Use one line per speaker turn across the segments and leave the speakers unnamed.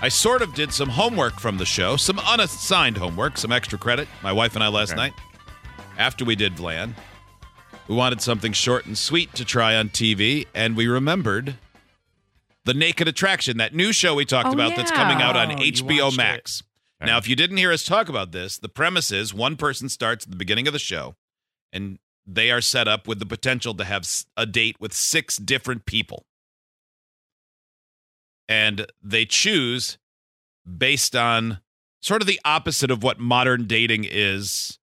I sort of did some homework from the show, some unassigned homework, some extra credit. My wife and I last
Okay.
night, after we did Vlan, we wanted something short and sweet to try on TV, and we remembered the Naked Attraction, that new show we talked
Oh,
about that's coming out on
Oh,
HBO Max. Now, if you didn't hear us talk about this, the premise is one person starts at the beginning of the show, and they are set up with the potential to have a date with six different people. And they choose based on sort of the opposite of what modern dating is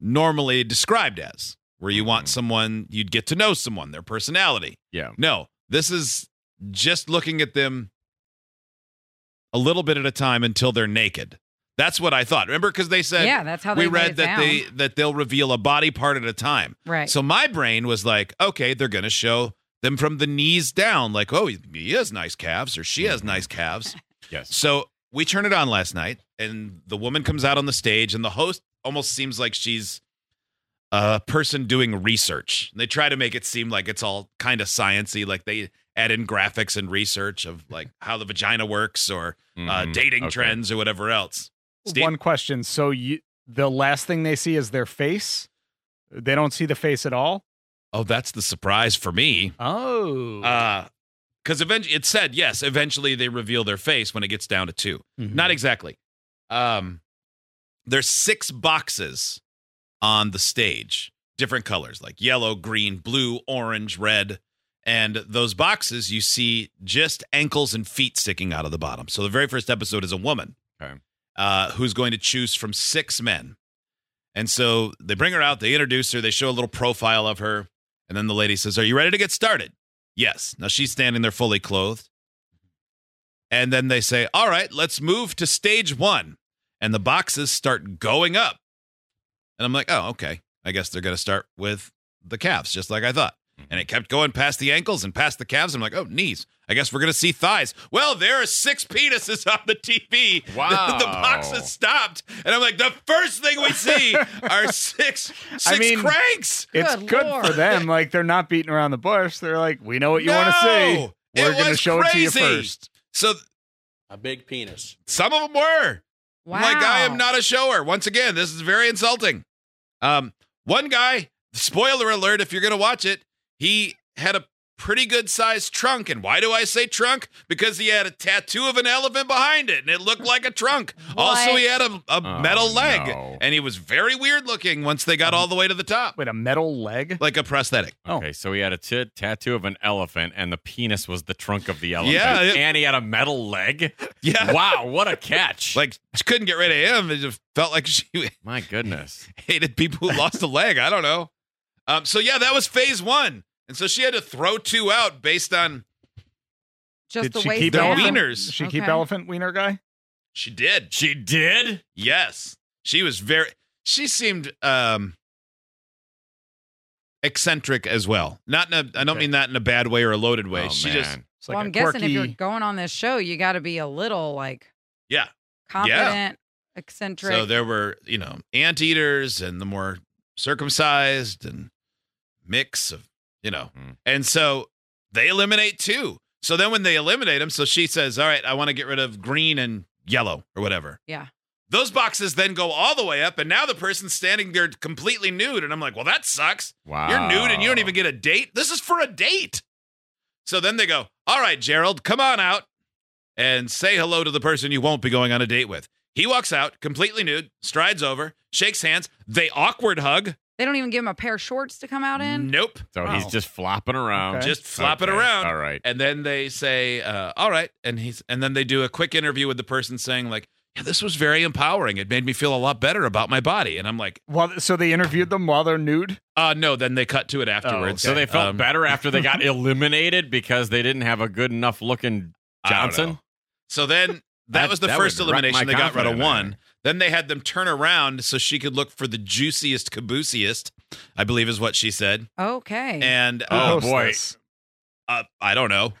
normally described as, where you want
Mhm.
someone, you'd get to know someone, their personality.
Yeah.
No, this is just looking at them a little bit at a time until they're naked. That's what I thought. Remember, because they said
yeah, that's how
we
they
read that
sound.
they that they'll reveal a body part at a time.
right.
So my brain was like, okay, they're going to show them from the knees down, like, oh, he has nice calves or she has
Mhm.
nice calves.
Yes.
So we turn it on last night, and the woman comes out on the stage, and the host almost seems like she's a person doing research. They try to make it seem like it's all kind of sciency, like they add in graphics and research of like how the vagina works or uh,
Mhm.
dating
Okay.
trends or whatever else. Steve?
One question. So you, the last thing they see is their face. They don't see the face at all.
Oh, that's the surprise for me.
Oh,
Uh because eventually it said yes. Eventually they reveal their face when it gets down to 2
Mhm.
Not exactly. Um, there's six boxes on the stage, different colors like yellow, green, blue, orange, red, and those boxes you see just ankles and feet sticking out of the bottom. So the very first episode is a woman,
Okay.
uh, who's going to choose from six men, and so they bring her out, they introduce her, they show a little profile of her, and then the lady says, "Are you ready to get started?" Yes. Now she's standing there fully clothed. And then they say, All right, let's move to stage one. And the boxes start going up. And I'm like, Oh, okay. I guess they're going to start with the calves, just like I thought. And it kept going past the ankles and past the calves. I'm like, Oh, knees. I guess we're going to see thighs. Well, there are six penises on the TV.
Wow.
The, box has stopped. And I'm like, The first thing we see are six, six
I mean,
cranks.
it's
Good
good for them. Like they're not beating around the bush. They're like, we know what you want to see.
No!
We're
It
going to
was
show it to you
crazy.
first.
So
A big penis.
some of them were.
wow.
I'm like, I am not a shower. Once again, this is very insulting. Um, one guy, spoiler alert, if you're gonna watch it, he had a pretty good sized trunk. And why do I say trunk? Because he had a tattoo of an elephant behind it, and it looked like a trunk. Also, he had a, a
Oh,
metal leg,
no.
and he was very weird looking once they got all the way to the top,
Wait, a metal leg?
like a prosthetic.
Oh.
Okay, so he had a t- tattoo of an elephant, and the penis was the trunk of the elephant.
Yeah, it-
and he had a metal leg.
Yeah.
Wow, what a catch!
Like she couldn't get rid of him. It just felt like she
my goodness.
hated people who lost a leg. I don't know. Um, so yeah, that was phase one, and so she had to throw two out based on
Just
Did
the
she
waist
keep
their
elephant?
wieners.
Did she keep elephant wiener guy?
She did.
She did.
Yes. She was very she seemed um eccentric as well. Not in a I don't
Okay.
mean that in a bad way or a loaded way.
Oh,
she
man.
just
It's
well, I'm
a
guessing if you're going on this show, you got to be a little like
yeah.
confident, eccentric.
So there were, you know, anteaters and the more circumcised and mix of, you know.
Mm.
And so they eliminate two. So then when they eliminate them, so she says, "All right, I want to get rid of green and yellow or whatever."
yeah.
Those boxes then go all the way up, and now the person's standing there completely nude. And I'm like, well, that sucks.
Wow.
You're nude and you don't even get a date. This is for a date. So then they go, all right, Gerald, come on out and say hello to the person you won't be going on a date with. He walks out completely nude, strides over, shakes hands. They awkward hug.
They don't even give him a pair of shorts to come out in.
Nope.
So he's
Wow.
just flopping around.
Okay.
Just flopping
Okay,
around.
All right.
And then they say, uh, all right. And he's and then they do a quick interview with the person saying, like, yeah, this was very empowering. It made me feel a lot better about my body. And I'm like,
Well, so they interviewed them while they're nude.
uh no, then they cut to it afterwards.
So they felt
Um,
better after they got eliminated because they didn't have a good enough looking
I don't
Johnson.
know. So then that,
That-
was the
that
first
would wreck
elimination.
my
They got rid of
confidence
one.
there.
Then they had them turn around so she could look for the juiciest caboosiest, I believe is what she said.
Okay.
And
Who
uh,
Oh, boy.
uh, I don't know.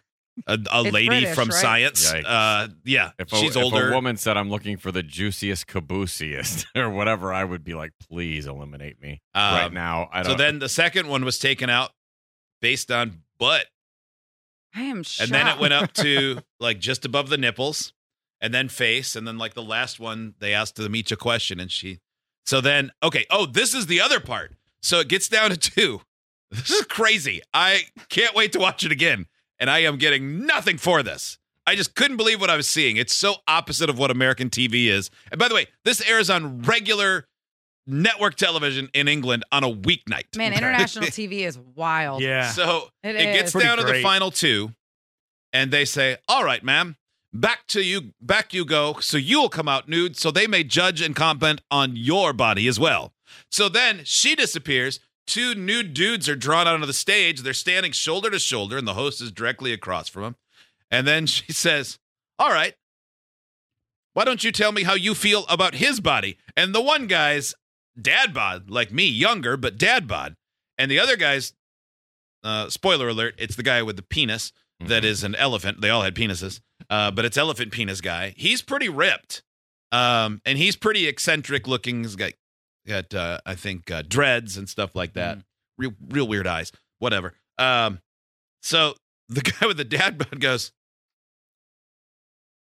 A, a lady
British,
from
right?
science. Uh, yeah,
If a,
she's
if
older.
a woman said, "I'm looking for the juiciest caboosiest" or whatever, I would be like, "Please eliminate me right
Um,
now." I
So
don't.
then the second one was taken out based on butt.
I am shocked.
and then it went up to like just above the nipples, and then face, and then like the last one, they asked them each a question, and she. So then, okay. Oh, this is the other part. So it gets down to two. This is crazy. I can't wait to watch it again, and I am getting nothing for this. I just couldn't believe what I was seeing. It's so opposite of what American TV is. And by the way, this airs on regular network television in England on a weeknight.
Man, international TV is wild.
Yeah.
So
It
it, gets.
Pretty
down to the final two, and they say, "All right, ma'am, back to you, back you go. So you'll come out nude, so they may judge and comment on your body as well." So then she disappears. Two nude dudes are drawn out onto the stage. They're standing shoulder to shoulder, and the host is directly across from them. And then she says, "All right." Why don't you tell me how you feel about his body? And the one guy's dad bod, like me, younger, but dad bod. And the other guy's uh, spoiler alert, it's the guy with the penis that
Mhm.
is an elephant. They all had penises, uh, but it's elephant penis guy. He's pretty ripped, um, and he's pretty eccentric looking. He's got, got uh, I think, uh, dreads and stuff like that. Real, real weird eyes. Whatever. Um, so the guy with the dad bod goes,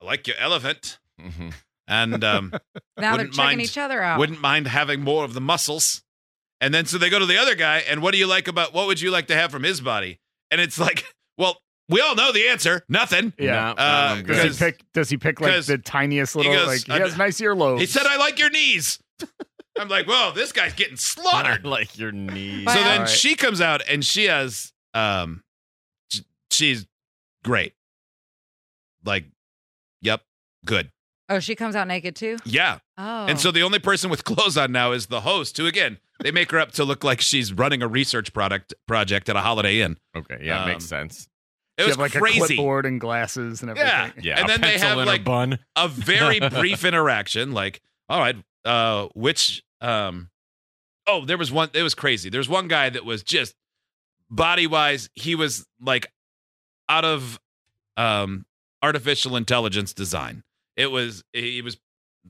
"I like your elephant,"
Mhm.
and um,
now they're checking
mind-
each other out.
wouldn't mind having more of the muscles. And then so they go to the other guy, and what do you like about what would you like to have from his body? And it's like, well, we all know the answer, nothing.
Yeah.
No, no,
Uh,
Does he pick? Does he pick like
'cause
the tiniest little?
goes,
like he has nice earlobes.
He said, I like your knees. I'm like, well, this guy's getting
I
slaughtered.
like your knees.
so
Wow.
then
Alright.
she comes out and she has um she's great. Like, yep, good.
oh, she comes out naked too.
Yeah.
Oh,
And so the only person with clothes on now is the host, who again, they make her up to look like she's running a research product project at a Holiday Inn.
okay, yeah,
Um,
makes sense.
It
She
was
have, like a
crazy.
clipboard and glasses and everything.
Yeah.
Yeah,
and then they
pencil
have, like,
a bun.
a very brief interaction like all right uh which um oh there was one it was crazy there's one guy that was just body wise he was like out of um artificial intelligence design it was he was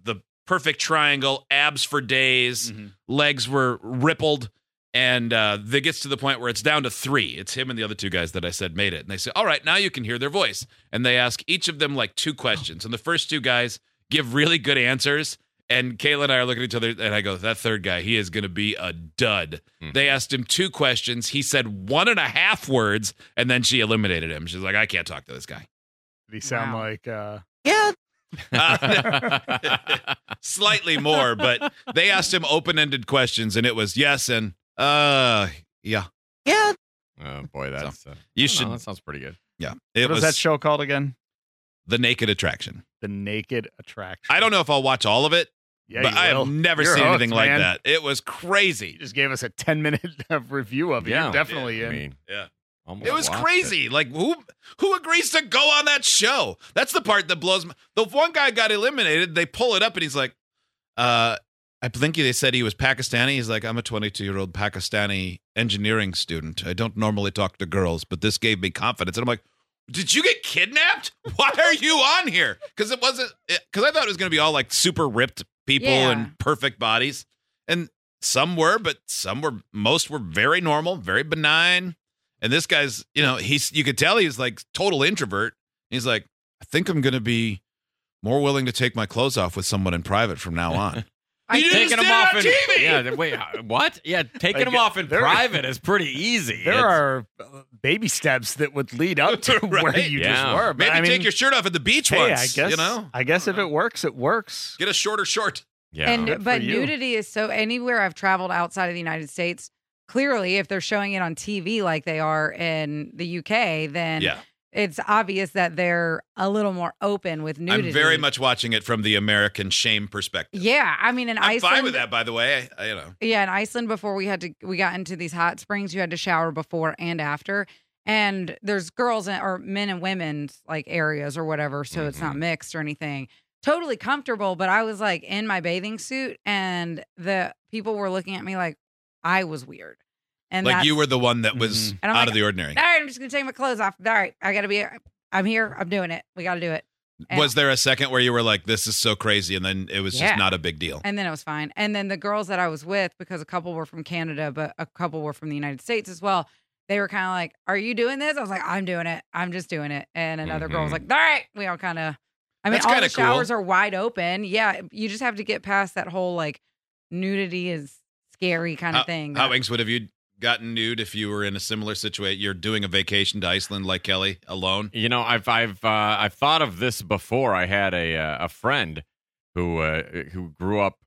the perfect triangle abs for days
Mhm.
legs were rippled and uh that gets to the point where it's down to three it's him and the other two guys that i said made it and they say all right now you can hear their voice and they ask each of them like two questions and the first two guys give really good answers and Kayla and I are looking at each other, and I go, "That third guy, he is going to be a dud."
Mhm.
They asked him two questions. He said one and a half words, and then she eliminated him. She's like, "I can't talk to this guy."
Did he sound
Wow.
like? uh
Uh, slightly more, but they asked him open-ended questions, and it was yes and uh, yeah. Yeah.
Oh boy, that's uh,
You should,
know, that sounds pretty good.
yeah. It
What
was
was that show called again?
the Naked Attraction.
The Naked Attraction.
I don't know if I'll watch all of it,
Yeah,
but I
will.
have never
You're
seen
hooked,
anything like that. It was
You
crazy.
just gave us a ten minute review of it.
Yeah.
You're definitely
I
in.
mean,
Yeah.
almost
It was
watched
crazy. Like who who agrees to go on that show? That's the part that blows me. The one guy got eliminated. They pull it up and he's like, uh, I think they said he was Pakistani. He's like, I'm a 22 year old Pakistani engineering student. I don't normally talk to girls, but this gave me confidence. And I'm like, did you get kidnapped? Why are you on here? Because it wasn't. Eh, because I thought it was going to be all like super ripped people
Yeah.
and perfect bodies, and some were, but some were. Most were very normal, very benign. And this guy's, you know, he's you could tell he's like total introvert. He's like, I think I'm gonna be more willing to take my clothes off with someone in private from now on.
I
You
Taking them off
on
in
TV!
yeah. Wait, uh, what? Yeah, taking
Like,
them off in private is pretty easy.
There
It's-
are uh, baby steps that would lead up to where you
Yeah.
just were. But
Maybe
I mean,
take your shirt off at the beach
hey,
once.
I guess.
you know,
I guess if it works, it works.
get a shorter short.
yeah.
and
Good
but nudity is so anywhere I've traveled outside of the United States. Clearly, if they're showing it on TV like they are in the UK, then
yeah,
it's obvious that they're a little more open with nudity.
I'm very much watching it from the American shame perspective.
Yeah, I mean, in Iceland.
I'm
Iceland,
fine with that, by the way. I, you know,
Yeah, in Iceland, before we had to, we got into these hot springs. You had to shower before and after, and there's girls and, or men and women's like areas or whatever, so it's
Mm-hmm.
not mixed or anything. Totally comfortable, but I was like in my bathing suit, and the people were looking at me like I was weird, and
like you were the one that was
I'm
out
like,
of the ordinary.
All right, I'm just gonna take my clothes off. All right, I gotta be. I'm here. I'm doing it. We got to do it. And-
Was there a second where you were like, "This is so crazy," and then it was
Yeah.
just not a big deal?
And then it was fine. And then the girls that I was with, because a couple were from Canada, but a couple were from the United States as well, they were kind of like, "Are you doing this?" I was like, "I'm doing it. I'm just doing it." And another girl was
Mhm.
like, "All right." We all kind of. I mean,
That's
all the showers
cool.
are wide open. Yeah, you just have to get past that whole like nudity is scary kind of
How,
thing.
how
that-
would have you gotten nude if you were in a similar situation? You're doing a vacation to Iceland like Kelly alone.
You know, I've I've uh, I've thought of this before. I had a uh, a friend who uh, who grew up.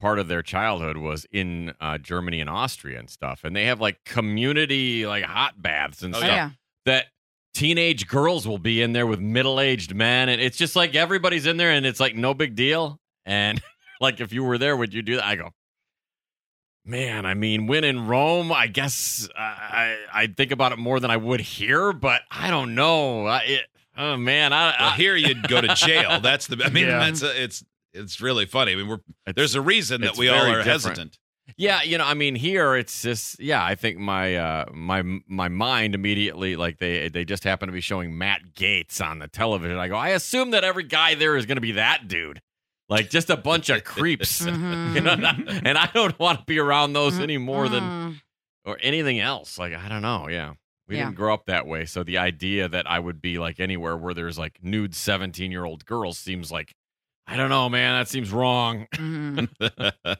Part of their childhood was in uh, Germany and Austria and stuff, and they have like community like hot baths and
Oh,
stuff
yeah.
that teenage girls will be in there with middle aged men, and it's just like everybody's in there, and it's like no big deal. And like, if you were there, would you do that? I go, man. I mean, when in Rome, I guess uh, I I think about it more than I would here, but I don't know. I, it, oh man, I,
Well,
I
here you'd go to jail. That's the. I mean,
Yeah.
that's a, it's it's really funny. I mean, we're
it's-
there's a reason that we all are
different.
hesitant.
Yeah, you know, I mean, here it's just yeah. I think my uh, my my mind immediately like they they just happen to be showing Matt Gaetz on the television. I go, I assume that every guy there is going to be that dude, like just a bunch of creeps.
Mhm.
You know, and I don't want to be around those any more than or anything else. Like I don't know. Yeah, we
Yeah.
didn't grow up that way, so the idea that I would be like anywhere where there's like nude seventeen year old girls seems like I don't know, man. That seems wrong.
Mhm.